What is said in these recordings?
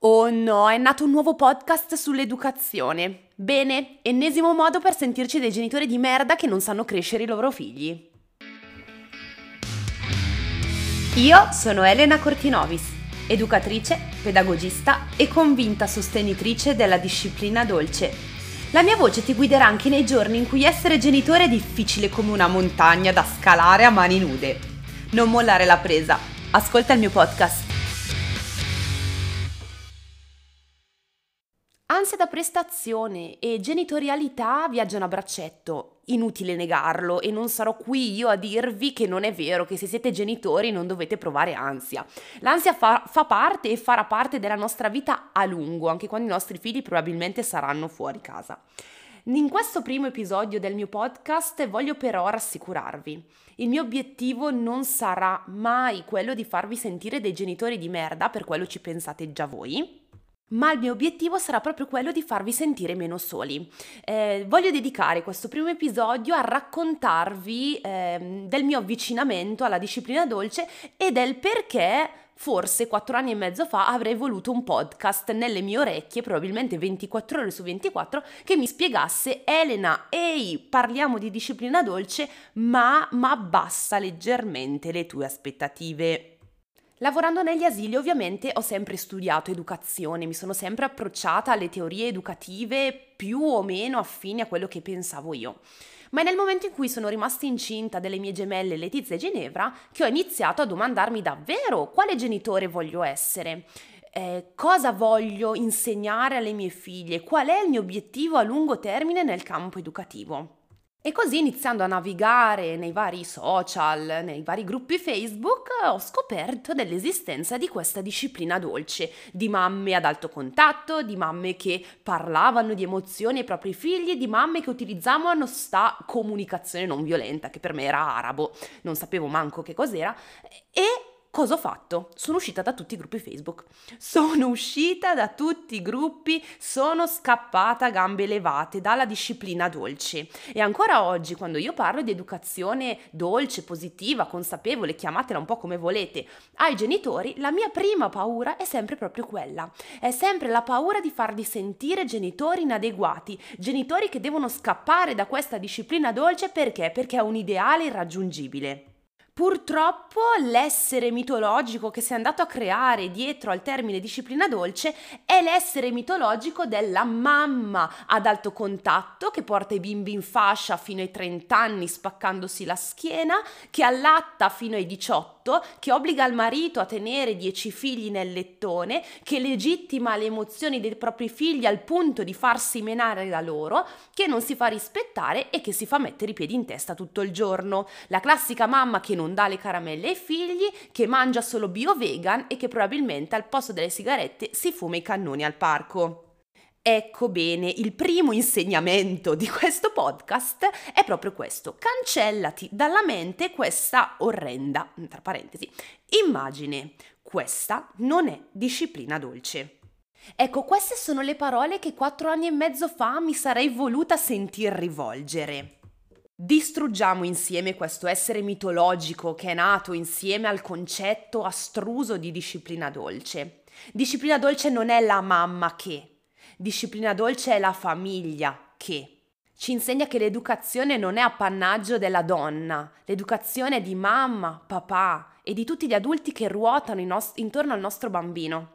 Oh no, è nato un nuovo podcast sull'educazione. Bene, ennesimo modo per sentirci dei genitori di merda che non sanno crescere i loro figli. Io sono Elena Cortinovis, educatrice, pedagogista e convinta sostenitrice della disciplina dolce. La mia voce ti guiderà anche nei giorni in cui essere genitore è difficile come una montagna da scalare a mani nude. Non mollare la presa. Ascolta il mio podcast. Ansia da prestazione e genitorialità viaggiano a braccetto. Inutile negarlo e non sarò qui io a dirvi che non è vero che se siete genitori non dovete provare ansia. L'ansia fa, fa parte e farà parte della nostra vita a lungo, anche quando i nostri figli probabilmente saranno fuori casa. In questo primo episodio del mio podcast voglio però rassicurarvi. Il mio obiettivo non sarà mai quello di farvi sentire dei genitori di merda, per quello ci pensate già voi, ma il mio obiettivo sarà proprio quello di farvi sentire meno soli. Eh, voglio dedicare questo primo episodio a raccontarvi eh, del mio avvicinamento alla disciplina dolce e del perché forse quattro anni e mezzo fa avrei voluto un podcast nelle mie orecchie, probabilmente 24 ore su 24, che mi spiegasse Elena, ehi, parliamo di disciplina dolce, ma, ma abbassa leggermente le tue aspettative. Lavorando negli asili ovviamente ho sempre studiato educazione, mi sono sempre approcciata alle teorie educative più o meno affini a quello che pensavo io. Ma è nel momento in cui sono rimasta incinta delle mie gemelle Letizia e Ginevra che ho iniziato a domandarmi davvero quale genitore voglio essere. Eh, cosa voglio insegnare alle mie figlie? Qual è il mio obiettivo a lungo termine nel campo educativo? E così iniziando a navigare nei vari social, nei vari gruppi Facebook, ho scoperto dell'esistenza di questa disciplina dolce, di mamme ad alto contatto, di mamme che parlavano di emozioni ai propri figli, di mamme che utilizzavano sta comunicazione non violenta, che per me era arabo, non sapevo manco che cos'era, e Cosa ho fatto? Sono uscita da tutti i gruppi Facebook. Sono uscita da tutti i gruppi, sono scappata a gambe levate dalla disciplina dolce. E ancora oggi, quando io parlo di educazione dolce, positiva, consapevole, chiamatela un po' come volete, ai genitori, la mia prima paura è sempre proprio quella. È sempre la paura di farli sentire genitori inadeguati, genitori che devono scappare da questa disciplina dolce perché? Perché è un ideale irraggiungibile. Purtroppo l'essere mitologico che si è andato a creare dietro al termine disciplina dolce è l'essere mitologico della mamma ad alto contatto che porta i bimbi in fascia fino ai 30 anni spaccandosi la schiena, che allatta fino ai 18 che obbliga il marito a tenere 10 figli nel lettone, che legittima le emozioni dei propri figli al punto di farsi menare da loro, che non si fa rispettare e che si fa mettere i piedi in testa tutto il giorno. La classica mamma che non non dà le caramelle ai figli, che mangia solo bio-vegan e che probabilmente al posto delle sigarette si fuma i cannoni al parco. Ecco bene, il primo insegnamento di questo podcast è proprio questo. Cancellati dalla mente questa orrenda, tra parentesi, immagine. Questa non è disciplina dolce. Ecco, queste sono le parole che quattro anni e mezzo fa mi sarei voluta sentir rivolgere. Distruggiamo insieme questo essere mitologico che è nato insieme al concetto astruso di disciplina dolce. Disciplina dolce non è la mamma che, disciplina dolce è la famiglia che. Ci insegna che l'educazione non è appannaggio della donna, l'educazione è di mamma, papà e di tutti gli adulti che ruotano in intorno al nostro bambino.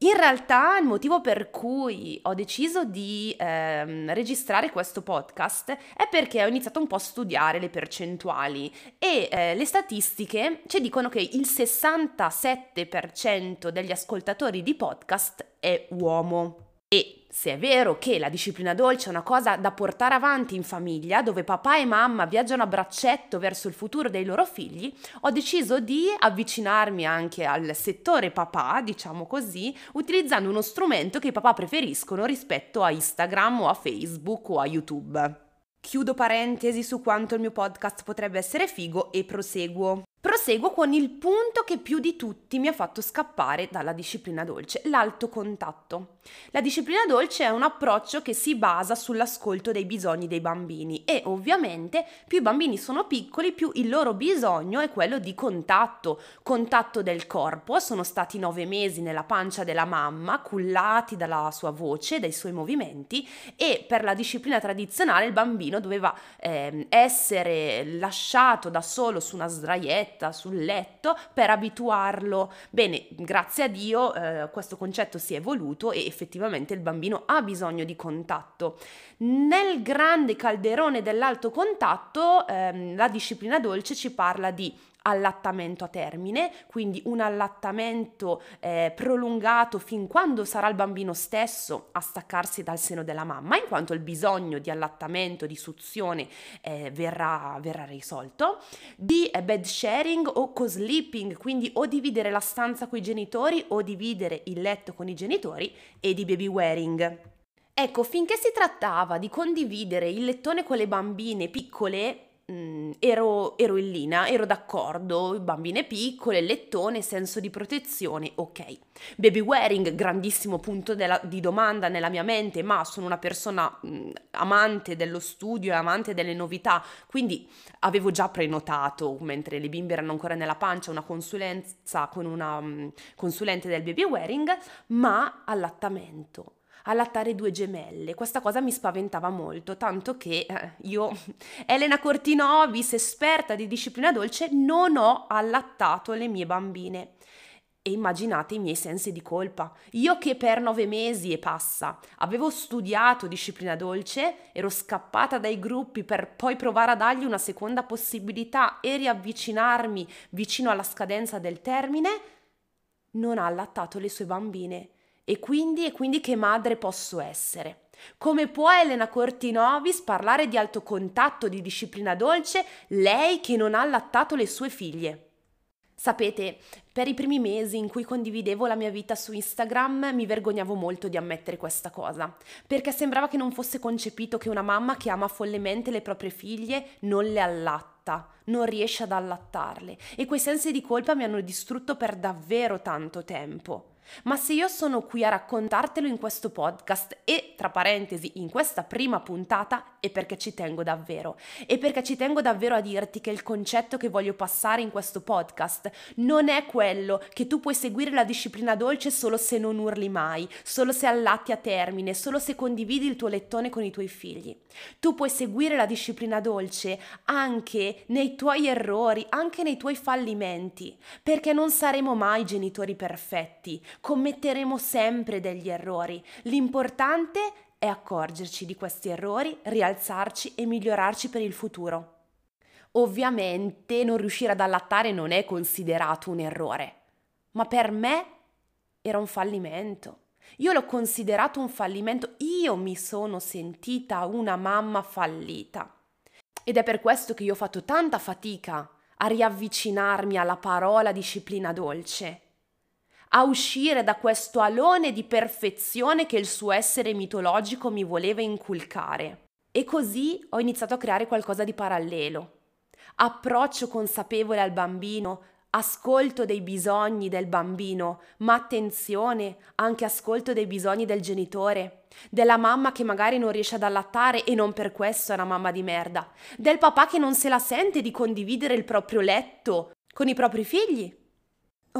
In realtà il motivo per cui ho deciso di ehm, registrare questo podcast è perché ho iniziato un po' a studiare le percentuali e eh, le statistiche ci dicono che il 67% degli ascoltatori di podcast è uomo. E se è vero che la disciplina dolce è una cosa da portare avanti in famiglia, dove papà e mamma viaggiano a braccetto verso il futuro dei loro figli, ho deciso di avvicinarmi anche al settore papà, diciamo così, utilizzando uno strumento che i papà preferiscono rispetto a Instagram o a Facebook o a YouTube. Chiudo parentesi su quanto il mio podcast potrebbe essere figo e proseguo. Proseguo con il punto che più di tutti mi ha fatto scappare dalla disciplina dolce, l'alto contatto. La disciplina dolce è un approccio che si basa sull'ascolto dei bisogni dei bambini e ovviamente più i bambini sono piccoli più il loro bisogno è quello di contatto, contatto del corpo, sono stati nove mesi nella pancia della mamma, cullati dalla sua voce, dai suoi movimenti e per la disciplina tradizionale il bambino doveva eh, essere lasciato da solo su una sdraietta letteretta sul letto per abituarlo. Bene, grazie a Dio eh, questo concetto si è evoluto e effettivamente il bambino ha bisogno di contatto. Nel grande calderone dell'alto contatto ehm, la disciplina dolce ci parla di allattamento a termine, quindi un allattamento eh, prolungato fin quando sarà il bambino stesso a staccarsi dal seno della mamma, in quanto il bisogno di allattamento, di suzione eh, verrà, verrà, risolto, di eh, bed sharing o co-sleeping, quindi o dividere la stanza con i genitori o dividere il letto con i genitori e di baby wearing. Ecco, finché si trattava di condividere il lettone con le bambine piccole, Mm, ero, ero, in linea, ero d'accordo, bambine piccole, lettone, senso di protezione, ok. Baby wearing, grandissimo punto della, di domanda nella mia mente, ma sono una persona mh, amante dello studio e amante delle novità, quindi avevo già prenotato, mentre le bimbe erano ancora nella pancia, una consulenza con una mh, consulente del baby wearing, ma allattamento allattare due gemelle. Questa cosa mi spaventava molto, tanto che eh, io, Elena Cortinovis, esperta di disciplina dolce, non ho allattato le mie bambine. E immaginate i miei sensi di colpa. Io che per nove mesi e passa avevo studiato disciplina dolce, ero scappata dai gruppi per poi provare a dargli una seconda possibilità e riavvicinarmi vicino alla scadenza del termine, non ha allattato le sue bambine e quindi, e quindi che madre posso essere? Come può Elena Cortinovis parlare di alto contatto, di disciplina dolce, lei che non ha allattato le sue figlie? Sapete, per i primi mesi in cui condividevo la mia vita su Instagram mi vergognavo molto di ammettere questa cosa, perché sembrava che non fosse concepito che una mamma che ama follemente le proprie figlie non le allatta, non riesce ad allattarle e quei sensi di colpa mi hanno distrutto per davvero tanto tempo. Ma se io sono qui a raccontartelo in questo podcast e, tra parentesi, in questa prima puntata, è perché ci tengo davvero. E perché ci tengo davvero a dirti che il concetto che voglio passare in questo podcast non è quello che tu puoi seguire la disciplina dolce solo se non urli mai, solo se allatti a termine, solo se condividi il tuo lettone con i tuoi figli. Tu puoi seguire la disciplina dolce anche nei tuoi errori, anche nei tuoi fallimenti, perché non saremo mai genitori perfetti commetteremo sempre degli errori. L'importante è accorgerci di questi errori, rialzarci e migliorarci per il futuro. Ovviamente non riuscire ad allattare non è considerato un errore, ma per me era un fallimento. Io l'ho considerato un fallimento, io mi sono sentita una mamma fallita. Ed è per questo che io ho fatto tanta fatica a riavvicinarmi alla parola disciplina dolce a uscire da questo alone di perfezione che il suo essere mitologico mi voleva inculcare. E così ho iniziato a creare qualcosa di parallelo. Approccio consapevole al bambino, ascolto dei bisogni del bambino, ma attenzione, anche ascolto dei bisogni del genitore, della mamma che magari non riesce ad allattare e non per questo è una mamma di merda, del papà che non se la sente di condividere il proprio letto con i propri figli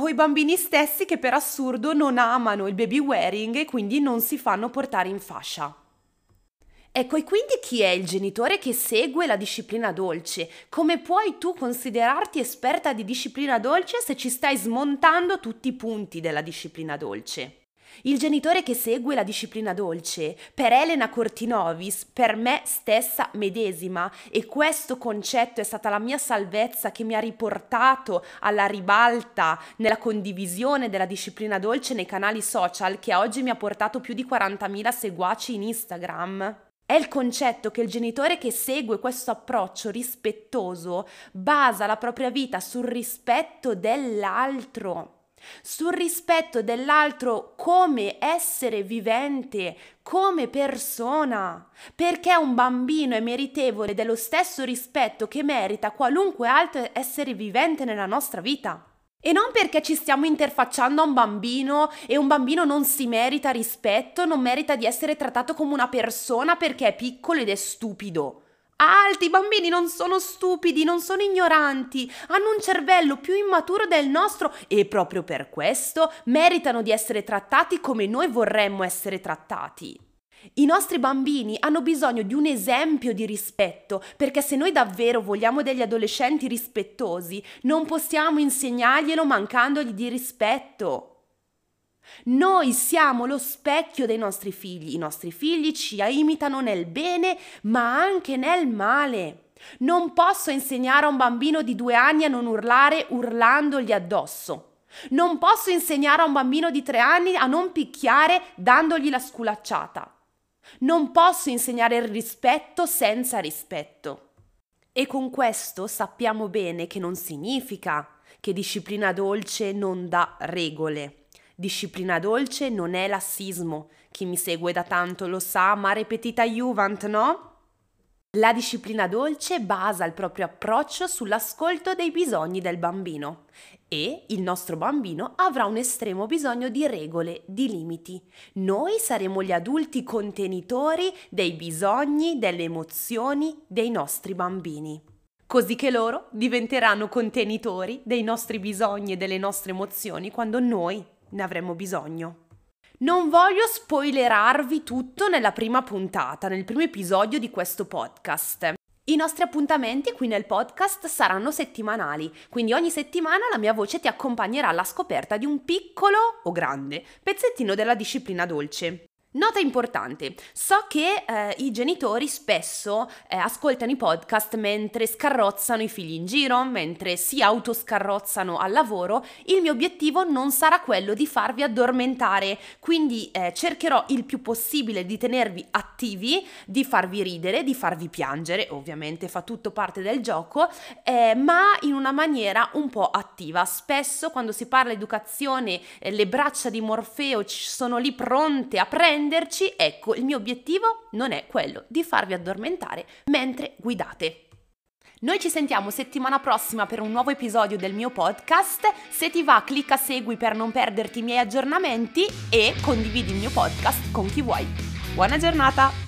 o i bambini stessi che per assurdo non amano il baby wearing e quindi non si fanno portare in fascia. Ecco, e quindi chi è il genitore che segue la disciplina dolce? Come puoi tu considerarti esperta di disciplina dolce se ci stai smontando tutti i punti della disciplina dolce? Il genitore che segue la disciplina dolce, per Elena Cortinovis, per me stessa medesima, e questo concetto è stata la mia salvezza che mi ha riportato alla ribalta nella condivisione della disciplina dolce nei canali social che oggi mi ha portato più di 40.000 seguaci in Instagram. È il concetto che il genitore che segue questo approccio rispettoso basa la propria vita sul rispetto dell'altro sul rispetto dell'altro come essere vivente, come persona, perché un bambino è meritevole dello stesso rispetto che merita qualunque altro essere vivente nella nostra vita. E non perché ci stiamo interfacciando a un bambino e un bambino non si merita rispetto, non merita di essere trattato come una persona perché è piccolo ed è stupido. Alti, i bambini non sono stupidi, non sono ignoranti, hanno un cervello più immaturo del nostro e proprio per questo meritano di essere trattati come noi vorremmo essere trattati. I nostri bambini hanno bisogno di un esempio di rispetto, perché se noi davvero vogliamo degli adolescenti rispettosi, non possiamo insegnarglielo mancandogli di rispetto. Noi siamo lo specchio dei nostri figli, i nostri figli ci imitano nel bene ma anche nel male. Non posso insegnare a un bambino di due anni a non urlare urlandogli addosso. Non posso insegnare a un bambino di tre anni a non picchiare dandogli la sculacciata. Non posso insegnare il rispetto senza rispetto. E con questo sappiamo bene che non significa che disciplina dolce non dà regole. Disciplina dolce non è lassismo. Chi mi segue da tanto lo sa, ma repetita Juvent, no? La disciplina dolce basa il proprio approccio sull'ascolto dei bisogni del bambino e il nostro bambino avrà un estremo bisogno di regole, di limiti. Noi saremo gli adulti contenitori dei bisogni, delle emozioni dei nostri bambini così che loro diventeranno contenitori dei nostri bisogni e delle nostre emozioni quando noi ne avremo bisogno. Non voglio spoilerarvi tutto nella prima puntata, nel primo episodio di questo podcast. I nostri appuntamenti qui nel podcast saranno settimanali, quindi ogni settimana la mia voce ti accompagnerà alla scoperta di un piccolo o grande pezzettino della disciplina dolce. Nota importante, so che eh, i genitori spesso eh, ascoltano i podcast mentre scarrozzano i figli in giro, mentre si autoscarrozzano al lavoro. Il mio obiettivo non sarà quello di farvi addormentare, quindi eh, cercherò il più possibile di tenervi attivi, di farvi ridere, di farvi piangere, ovviamente fa tutto parte del gioco, eh, ma in una maniera un po' attiva. Spesso quando si parla educazione eh, le braccia di Morfeo sono lì pronte a prendere prenderci, ecco, il mio obiettivo non è quello di farvi addormentare mentre guidate. Noi ci sentiamo settimana prossima per un nuovo episodio del mio podcast. Se ti va, clicca segui per non perderti i miei aggiornamenti e condividi il mio podcast con chi vuoi. Buona giornata!